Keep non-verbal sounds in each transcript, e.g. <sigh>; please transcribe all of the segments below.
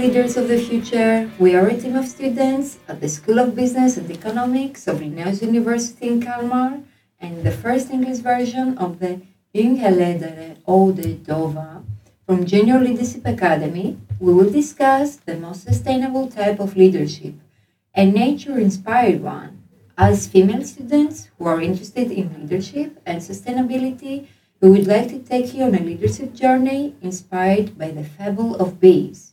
Leaders of the Future. We are a team of students at the School of Business and Economics of Linnaeus University in Kalmar and the first English version of the Ungheledere Ode Dova from Junior Leadership Academy. We will discuss the most sustainable type of leadership, a nature-inspired one. As female students who are interested in leadership and sustainability, we would like to take you on a leadership journey inspired by the fable of bees.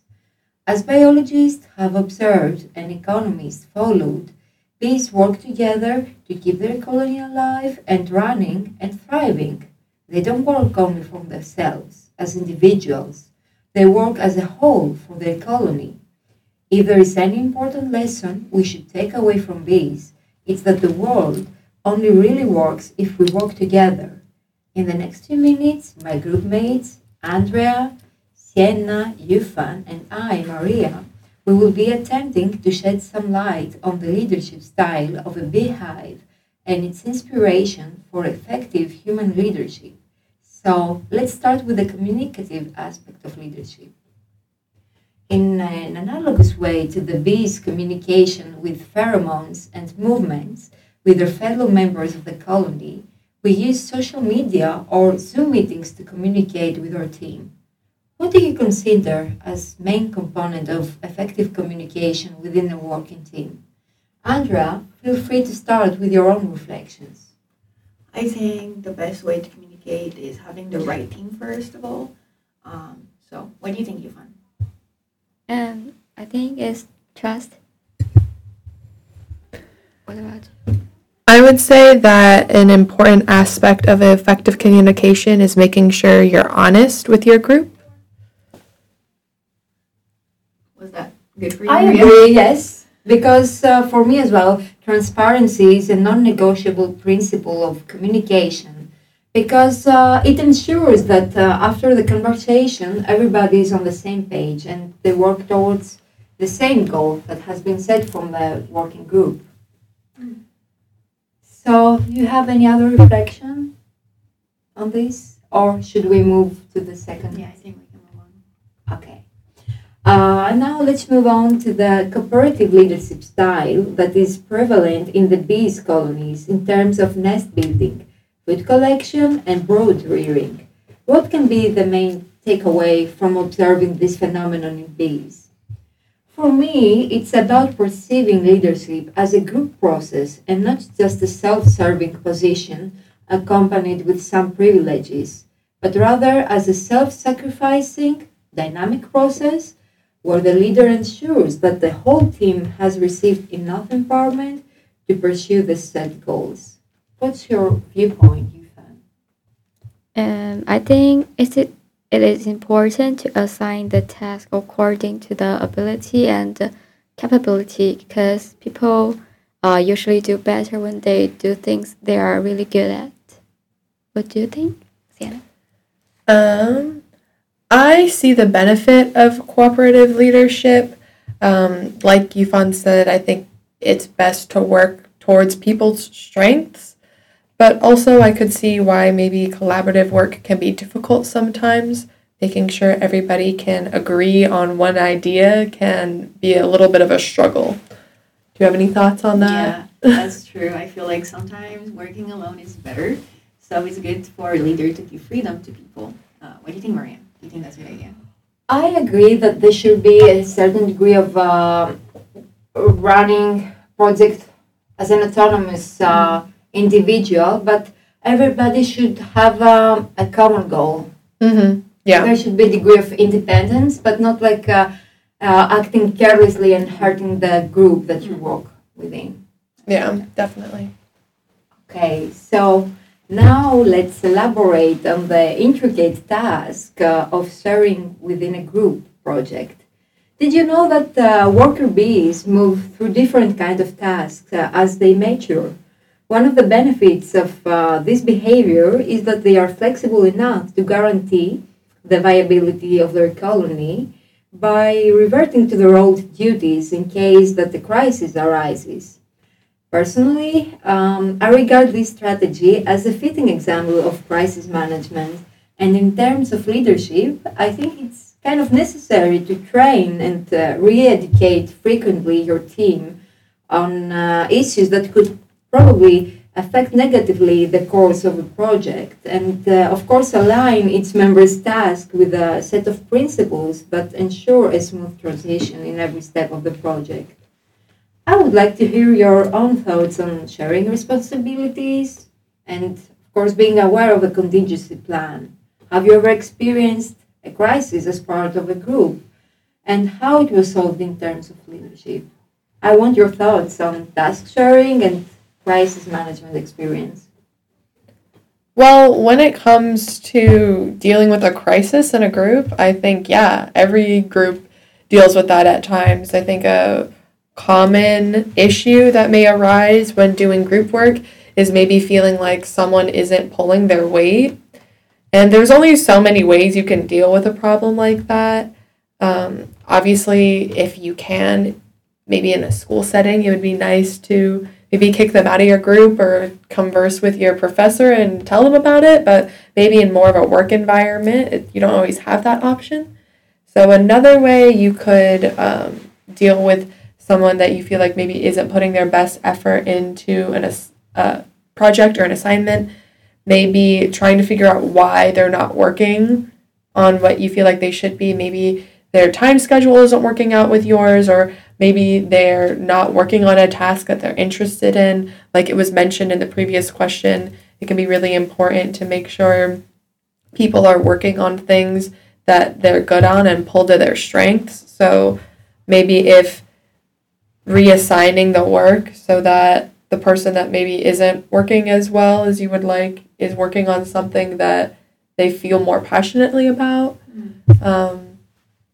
As biologists have observed and economists followed, bees work together to keep their colony alive and running and thriving. They don't work only for themselves as individuals, they work as a whole for their colony. If there is any important lesson we should take away from bees, it's that the world only really works if we work together. In the next few minutes, my group mates, Andrea, Sienna, Yufan, and I, Maria, we will be attempting to shed some light on the leadership style of a beehive and its inspiration for effective human leadership. So let's start with the communicative aspect of leadership. In an analogous way to the bees' communication with pheromones and movements with their fellow members of the colony, we use social media or Zoom meetings to communicate with our team. What do you consider as main component of effective communication within a working team? Andrea, feel free to start with your own reflections. I think the best way to communicate is having the right team first of all. Um, so, what do you think, Yufan? Um, I think it's trust. What about? I would say that an important aspect of effective communication is making sure you're honest with your group. Was that good for you? I agree, yes, because uh, for me as well, transparency is a non negotiable principle of communication because uh, it ensures that uh, after the conversation, everybody is on the same page and they work towards the same goal that has been set from the working group. So, do you have any other reflection on this, or should we move to the second? Yeah, I think Now let's move on to the cooperative leadership style that is prevalent in the bees colonies in terms of nest building, food collection, and brood rearing. What can be the main takeaway from observing this phenomenon in bees? For me, it's about perceiving leadership as a group process and not just a self serving position accompanied with some privileges, but rather as a self sacrificing, dynamic process where the leader ensures that the whole team has received enough empowerment to pursue the set goals. What's your viewpoint, Yufan? Um, I think it's it, it is important to assign the task according to the ability and the capability because people uh, usually do better when they do things they are really good at. What do you think, Sienna? Um, I see the benefit of cooperative leadership. Um, like Yufan said, I think it's best to work towards people's strengths, but also I could see why maybe collaborative work can be difficult sometimes. Making sure everybody can agree on one idea can be a little bit of a struggle. Do you have any thoughts on that? Yeah, that's <laughs> true. I feel like sometimes working alone is better. So it's good for a leader to give freedom to people. Uh, what do you think, Maria? You think that's a good idea? I agree that there should be a certain degree of uh, running project as an autonomous uh, individual, but everybody should have um, a common goal. Mm-hmm. Yeah. There should be a degree of independence, but not like uh, uh, acting carelessly and hurting the group that you work within. Yeah, definitely. Okay, so now let's elaborate on the intricate task uh, of sharing within a group project. Did you know that uh, worker bees move through different kinds of tasks uh, as they mature? One of the benefits of uh, this behavior is that they are flexible enough to guarantee the viability of their colony by reverting to their old duties in case that the crisis arises. Personally, um, I regard this strategy as a fitting example of crisis management, and in terms of leadership, I think it's kind of necessary to train and uh, re-educate frequently your team on uh, issues that could probably affect negatively the course of a project. And uh, of course align its members task with a set of principles that ensure a smooth transition in every step of the project i would like to hear your own thoughts on sharing responsibilities and of course being aware of a contingency plan have you ever experienced a crisis as part of a group and how it was solved in terms of leadership i want your thoughts on task sharing and crisis management experience? Well, when it comes to dealing with a crisis in a group, I think, yeah, every group deals with that at times. I think a common issue that may arise when doing group work is maybe feeling like someone isn't pulling their weight. And there's only so many ways you can deal with a problem like that. Um, obviously, if you can, maybe in a school setting, it would be nice to maybe kick them out of your group or converse with your professor and tell them about it. But maybe in more of a work environment, it, you don't always have that option. So, another way you could um, deal with someone that you feel like maybe isn't putting their best effort into an, a project or an assignment, maybe trying to figure out why they're not working on what you feel like they should be. Maybe their time schedule isn't working out with yours, or maybe they're not working on a task that they're interested in. Like it was mentioned in the previous question, it can be really important to make sure people are working on things that they're good on and pull to their strengths. So maybe if reassigning the work so that the person that maybe isn't working as well as you would like is working on something that they feel more passionately about. Mm. Um,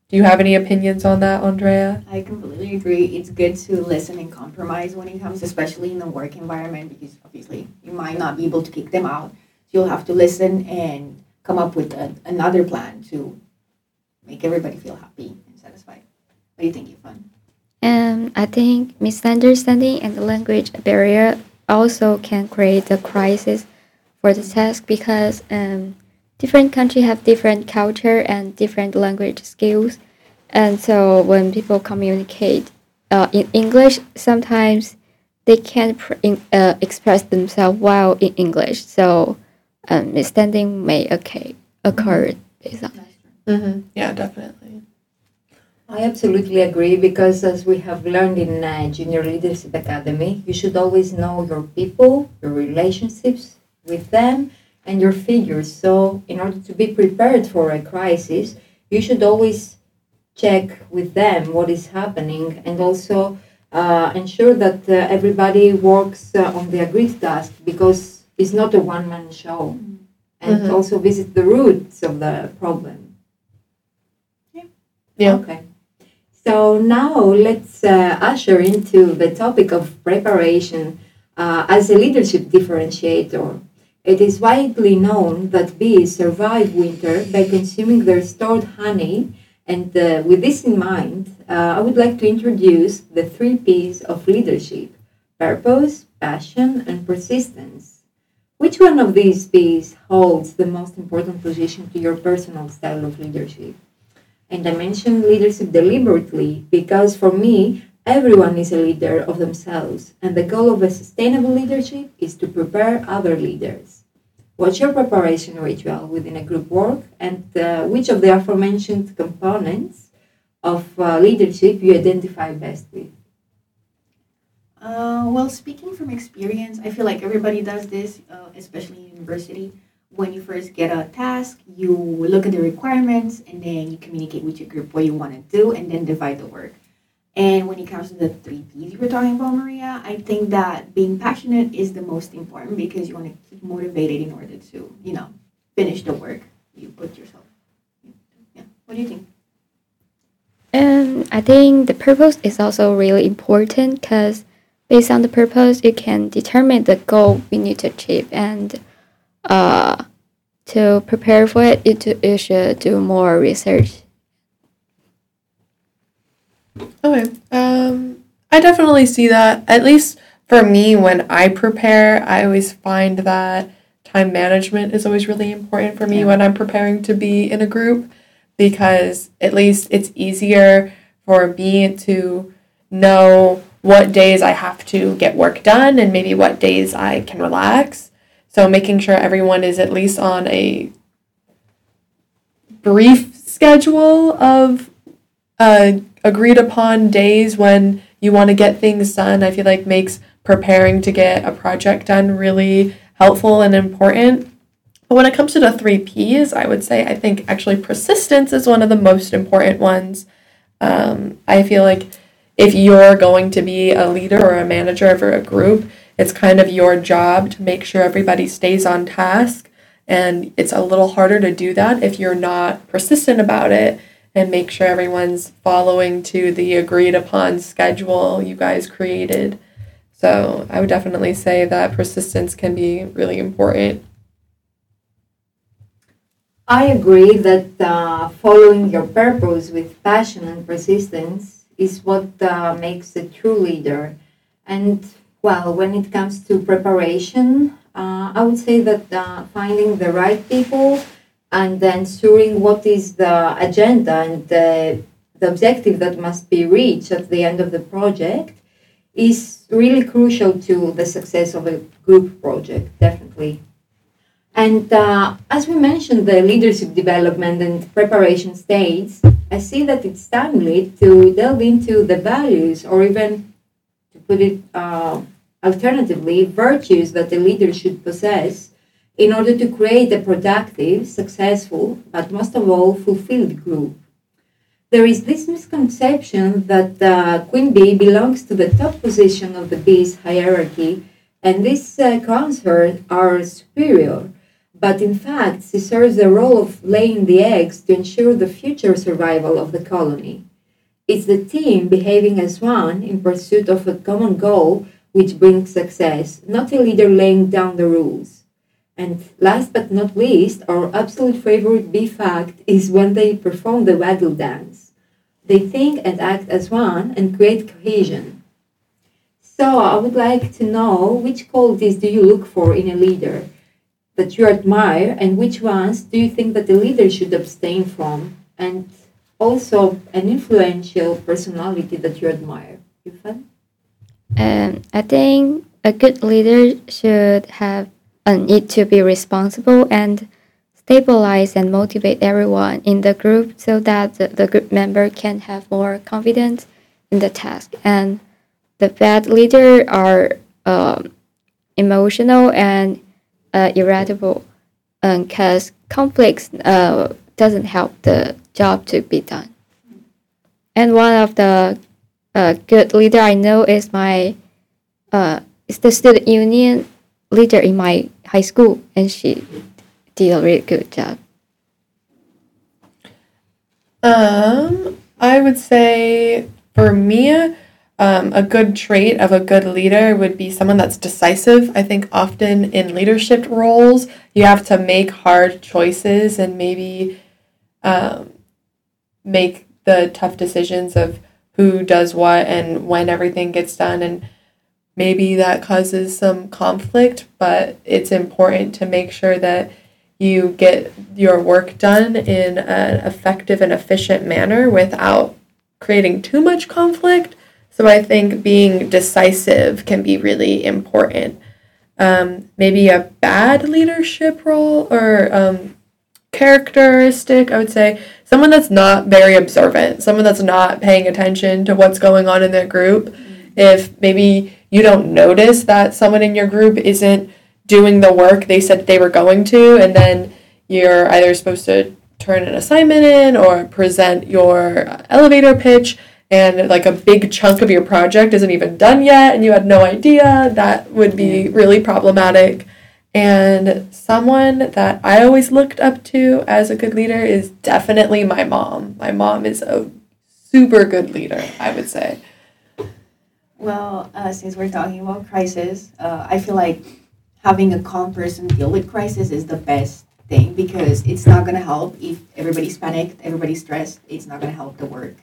do you have any opinions on that, Andrea? I completely agree. It's good to listen and compromise when it comes, especially in the work environment, because obviously you might not be able to kick them out. So you'll have to listen and come up with a, another plan to make everybody feel happy and satisfied. What do you think, Yufan? Um, I think misunderstanding and language barrier also can create a crisis for the task because um, different countries have different culture and different language skills. And so when people communicate uh, in English, sometimes they can't in, uh, express themselves well in English. So um, misunderstanding may occur. occur mm-hmm. Yeah, definitely. I absolutely agree because as we have learned in uh, Junior Leadership Academy, you should always know your people, your relationships with them, and your figures. So, in order to be prepared for a crisis, you should always check with them what is happening and also uh, ensure that uh, everybody works uh, on the agreed task because it's not a one man show. Mm-hmm. And mm-hmm. also visit the roots of the problem. Yeah. yeah. Okay. So now let's uh, usher into the topic of preparation uh, as a leadership differentiator. It is widely known that bees survive winter by consuming their stored honey, and uh, with this in mind, uh, I would like to introduce the three P's of leadership purpose, passion, and persistence. Which one of these P's holds the most important position to your personal style of leadership? And I mention leadership deliberately because for me, Everyone is a leader of themselves, and the goal of a sustainable leadership is to prepare other leaders. What's your preparation ritual within a group work, and uh, which of the aforementioned components of uh, leadership you identify best with? Uh, well, speaking from experience, I feel like everybody does this, uh, especially in university. When you first get a task, you look at the requirements and then you communicate with your group what you want to do and then divide the work. And when it comes to the three P's you were talking about, Maria, I think that being passionate is the most important because you want to keep motivated in order to, you know, finish the work you put yourself. Yeah. What do you think? Um, I think the purpose is also really important because based on the purpose, you can determine the goal we need to achieve. And uh, to prepare for it, you, you should do more research Okay. Um, I definitely see that. At least for me, when I prepare, I always find that time management is always really important for me yeah. when I'm preparing to be in a group because at least it's easier for me to know what days I have to get work done and maybe what days I can relax. So making sure everyone is at least on a brief schedule of uh, agreed upon days when you want to get things done, I feel like makes preparing to get a project done really helpful and important. But when it comes to the three P's, I would say I think actually persistence is one of the most important ones. Um, I feel like if you're going to be a leader or a manager of a group, it's kind of your job to make sure everybody stays on task. And it's a little harder to do that if you're not persistent about it and make sure everyone's following to the agreed upon schedule you guys created. So I would definitely say that persistence can be really important. I agree that uh, following your purpose with passion and persistence is what uh, makes a true leader. And well, when it comes to preparation, uh, I would say that uh, finding the right people and then ensuring what is the agenda and the, the objective that must be reached at the end of the project is really crucial to the success of a group project, definitely. And uh, as we mentioned, the leadership development and preparation stage, I see that it's timely to delve into the values or even, to put it uh, alternatively, virtues that the leader should possess in order to create a productive, successful, but most of all, fulfilled group. There is this misconception that uh, Queen Bee belongs to the top position of the bee's hierarchy, and this uh, crowns her our superior. But in fact, she serves the role of laying the eggs to ensure the future survival of the colony. It's the team behaving as one in pursuit of a common goal which brings success, not a leader laying down the rules. And last but not least, our absolute favorite bee fact is when they perform the waggle dance. They think and act as one and create cohesion. So I would like to know which qualities do you look for in a leader that you admire and which ones do you think that the leader should abstain from and also an influential personality that you admire. Yufan? Um, I think a good leader should have a need to be responsible and stabilize and motivate everyone in the group so that the, the group member can have more confidence in the task. And the bad leader are um, emotional and uh, irritable because um, conflicts uh, doesn't help the job to be done. And one of the uh, good leader I know is my uh, is the student union leader in my high school, and she did a really good job. Um, I would say for me, um, a good trait of a good leader would be someone that's decisive. I think often in leadership roles, you have to make hard choices and maybe um, make the tough decisions of who does what and when everything gets done. And maybe that causes some conflict, but it's important to make sure that you get your work done in an effective and efficient manner without creating too much conflict. So I think being decisive can be really important. Um, maybe a bad leadership role or um, characteristic, I would say. Someone that's not very observant, someone that's not paying attention to what's going on in their group. If maybe you don't notice that someone in your group isn't doing the work they said they were going to, and then you're either supposed to turn an assignment in or present your elevator pitch and like a big chunk of your project isn't even done yet and you had no idea that would be really problematic and someone that i always looked up to as a good leader is definitely my mom my mom is a super good leader i would say well, uh, since we're talking about crisis, uh, I feel like having a calm person deal with crisis is the best thing because it's not going to help if everybody's panicked, everybody's stressed. It's not going to help the work.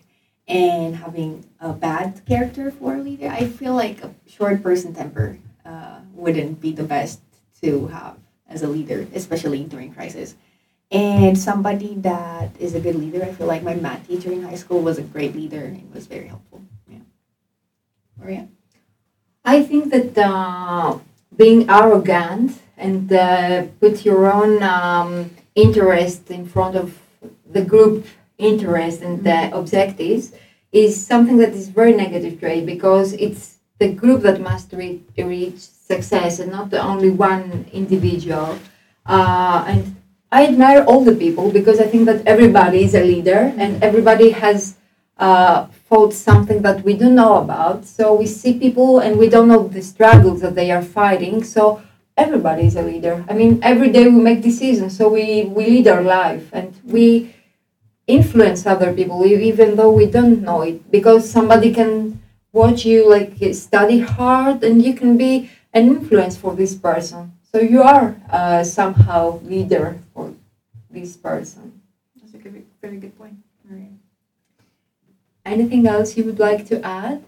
And having a bad character for a leader, I feel like a short person temper uh, wouldn't be the best to have as a leader, especially during crisis. and somebody that is a good leader. I feel like my math teacher in high school was a great leader and was very helpful. Yeah. Maria? I think that uh, being arrogant and uh, put your own um, interest in front of the group interest and the objectives is something that is very negative trait because it's the group that must re- reach success and not only one individual. Uh, and I admire all the people because I think that everybody is a leader and everybody has uh, fought something that we don't know about. So we see people and we don't know the struggles that they are fighting. So everybody is a leader. I mean, every day we make decisions, so we, we lead our life and we influence other people even though we don't know it because somebody can watch you like study hard and you can be an influence for this person. So you are uh, somehow leader for this person. That's a good, very good point. Maria. Anything else you would like to add?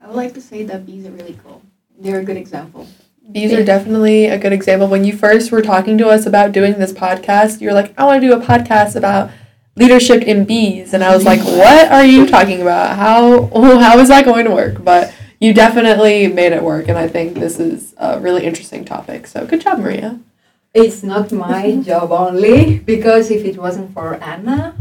I would like to say that bees are really cool. They're a good example. Bees are definitely a good example. When you first were talking to us about doing this podcast, you're like, I want to do a podcast about leadership in bees. And I was like, what are you talking about? How, <laughs> how is that going to work? But you definitely made it work. And I think this is a really interesting topic. So good job, Maria. It's not my <laughs> job only because if it wasn't for Anna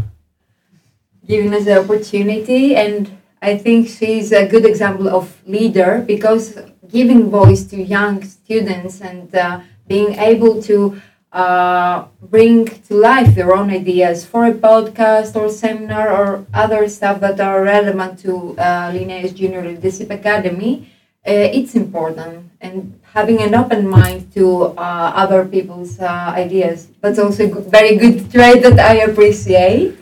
giving us the opportunity, and I think she's a good example of leader because giving voice to young students and uh, being able to uh, bring to life their own ideas for a podcast or seminar or other stuff that are relevant to uh, Linnaeus Junior Leadership Academy, uh, it's important. And having an open mind to uh, other people's uh, ideas, that's also a very good trait that I appreciate.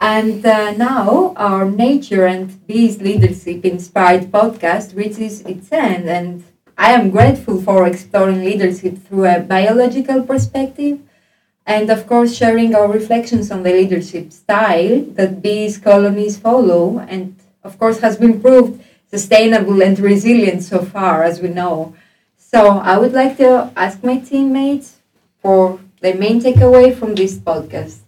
And uh, now our Nature and Bees Leadership Inspired podcast reaches its end, and I am grateful for exploring leadership through a biological perspective, and of course sharing our reflections on the leadership style that bees colonies follow, and of course has been proved sustainable and resilient so far, as we know. So I would like to ask my teammates for the main takeaway from this podcast.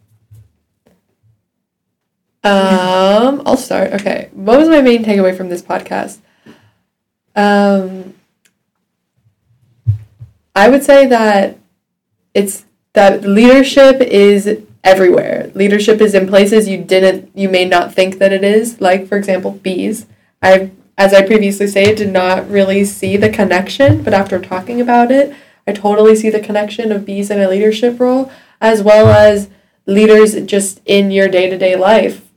Um, I'll start. Okay. What was my main takeaway from this podcast? Um, I would say that it's that leadership is everywhere. Leadership is in places you didn't, you may not think that it is. Like, for example, bees. I, as I previously said, did not really see the connection, but after talking about it, I totally see the connection of bees in a leadership role, as well as leaders just in your day to day life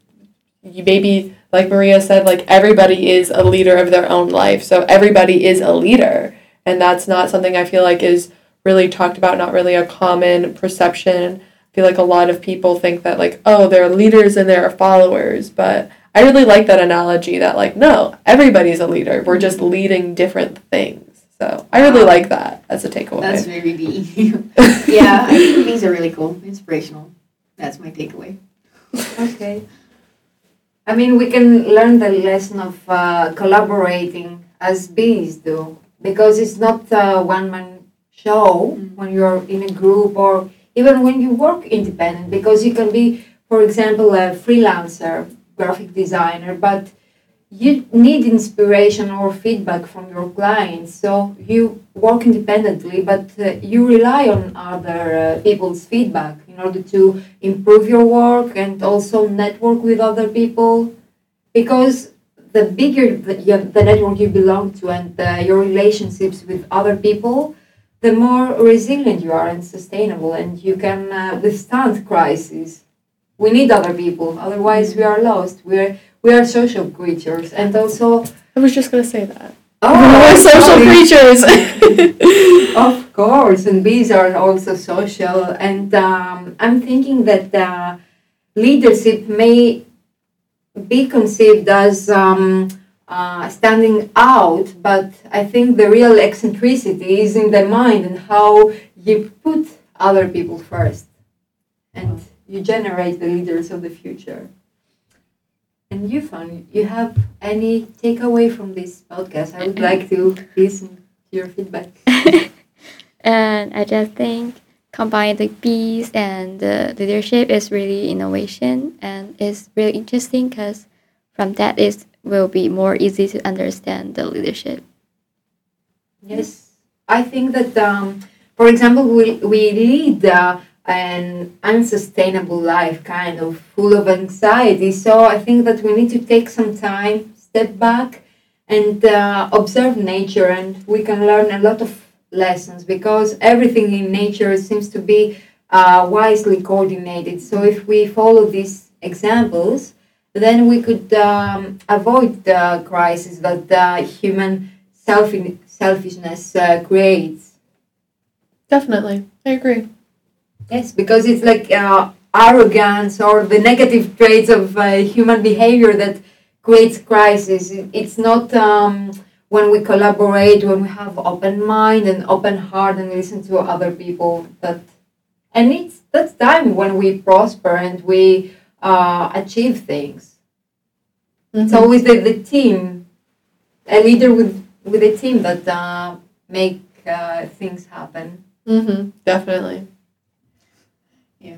you maybe like Maria said, like everybody is a leader of their own life. So everybody is a leader. And that's not something I feel like is really talked about, not really a common perception. I feel like a lot of people think that like, oh, there are leaders and there are followers. But I really like that analogy that like, no, everybody's a leader. We're just leading different things. So I really like that as a takeaway. That's very deep. <laughs> yeah, I think bees are really cool, inspirational. That's my takeaway. Okay. I mean, we can learn the lesson of uh, collaborating as bees do, because it's not a one man show Mm. when you're in a group or even when you work independent, because you can be, for example, a freelancer, graphic designer, but you need inspiration or feedback from your clients. So you work independently, but uh, you rely on other uh, people's feedback in order to improve your work and also network with other people. Because the bigger the, you, the network you belong to and uh, your relationships with other people, the more resilient you are and sustainable, and you can uh, withstand crises. We need other people, otherwise we are lost. We're we are social creatures, and also I was just gonna say that. oh, <laughs> We're social creatures. <laughs> <laughs> Of course, and bees are also social. And um, I'm thinking that uh, leadership may be conceived as um, uh, standing out, but I think the real eccentricity is in the mind and how you put other people first. And you generate the leaders of the future. And Yufan, you have any takeaway from this podcast? I would like to listen to your feedback. <laughs> And I just think combine the peace and the leadership is really innovation and it's really interesting because from that it will be more easy to understand the leadership. Yes, I think that, um, for example, we, we lead uh, an unsustainable life, kind of full of anxiety. So I think that we need to take some time, step back, and uh, observe nature, and we can learn a lot of lessons because everything in nature seems to be uh, wisely coordinated. So if we follow these examples, then we could um, avoid the crisis that the human self selfishness uh, creates. Definitely, I agree. Yes, because it's like uh, arrogance or the negative traits of uh, human behavior that creates crisis. It's not um, when we collaborate, when we have open mind and open heart and listen to other people that, and it's that's time when we prosper and we uh, achieve things. Mhm. It's always the, the team, a leader with with a team that uh, make uh, things happen. Mm-hmm. Definitely. Yeah.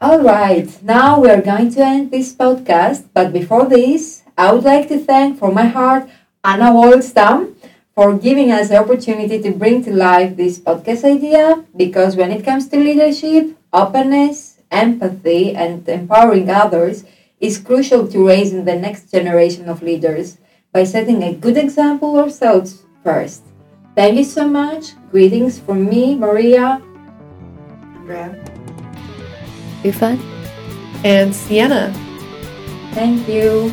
All right, now we are going to end this podcast, but before this, I would like to thank from my heart Anna Wolstam for giving us the opportunity to bring to life this podcast idea because when it comes to leadership, openness, empathy, and empowering others is crucial to raising the next generation of leaders by setting a good example ourselves first. Thank you so much. Greetings from me, Maria. Andrea. Yufan. And Sienna. Thank you.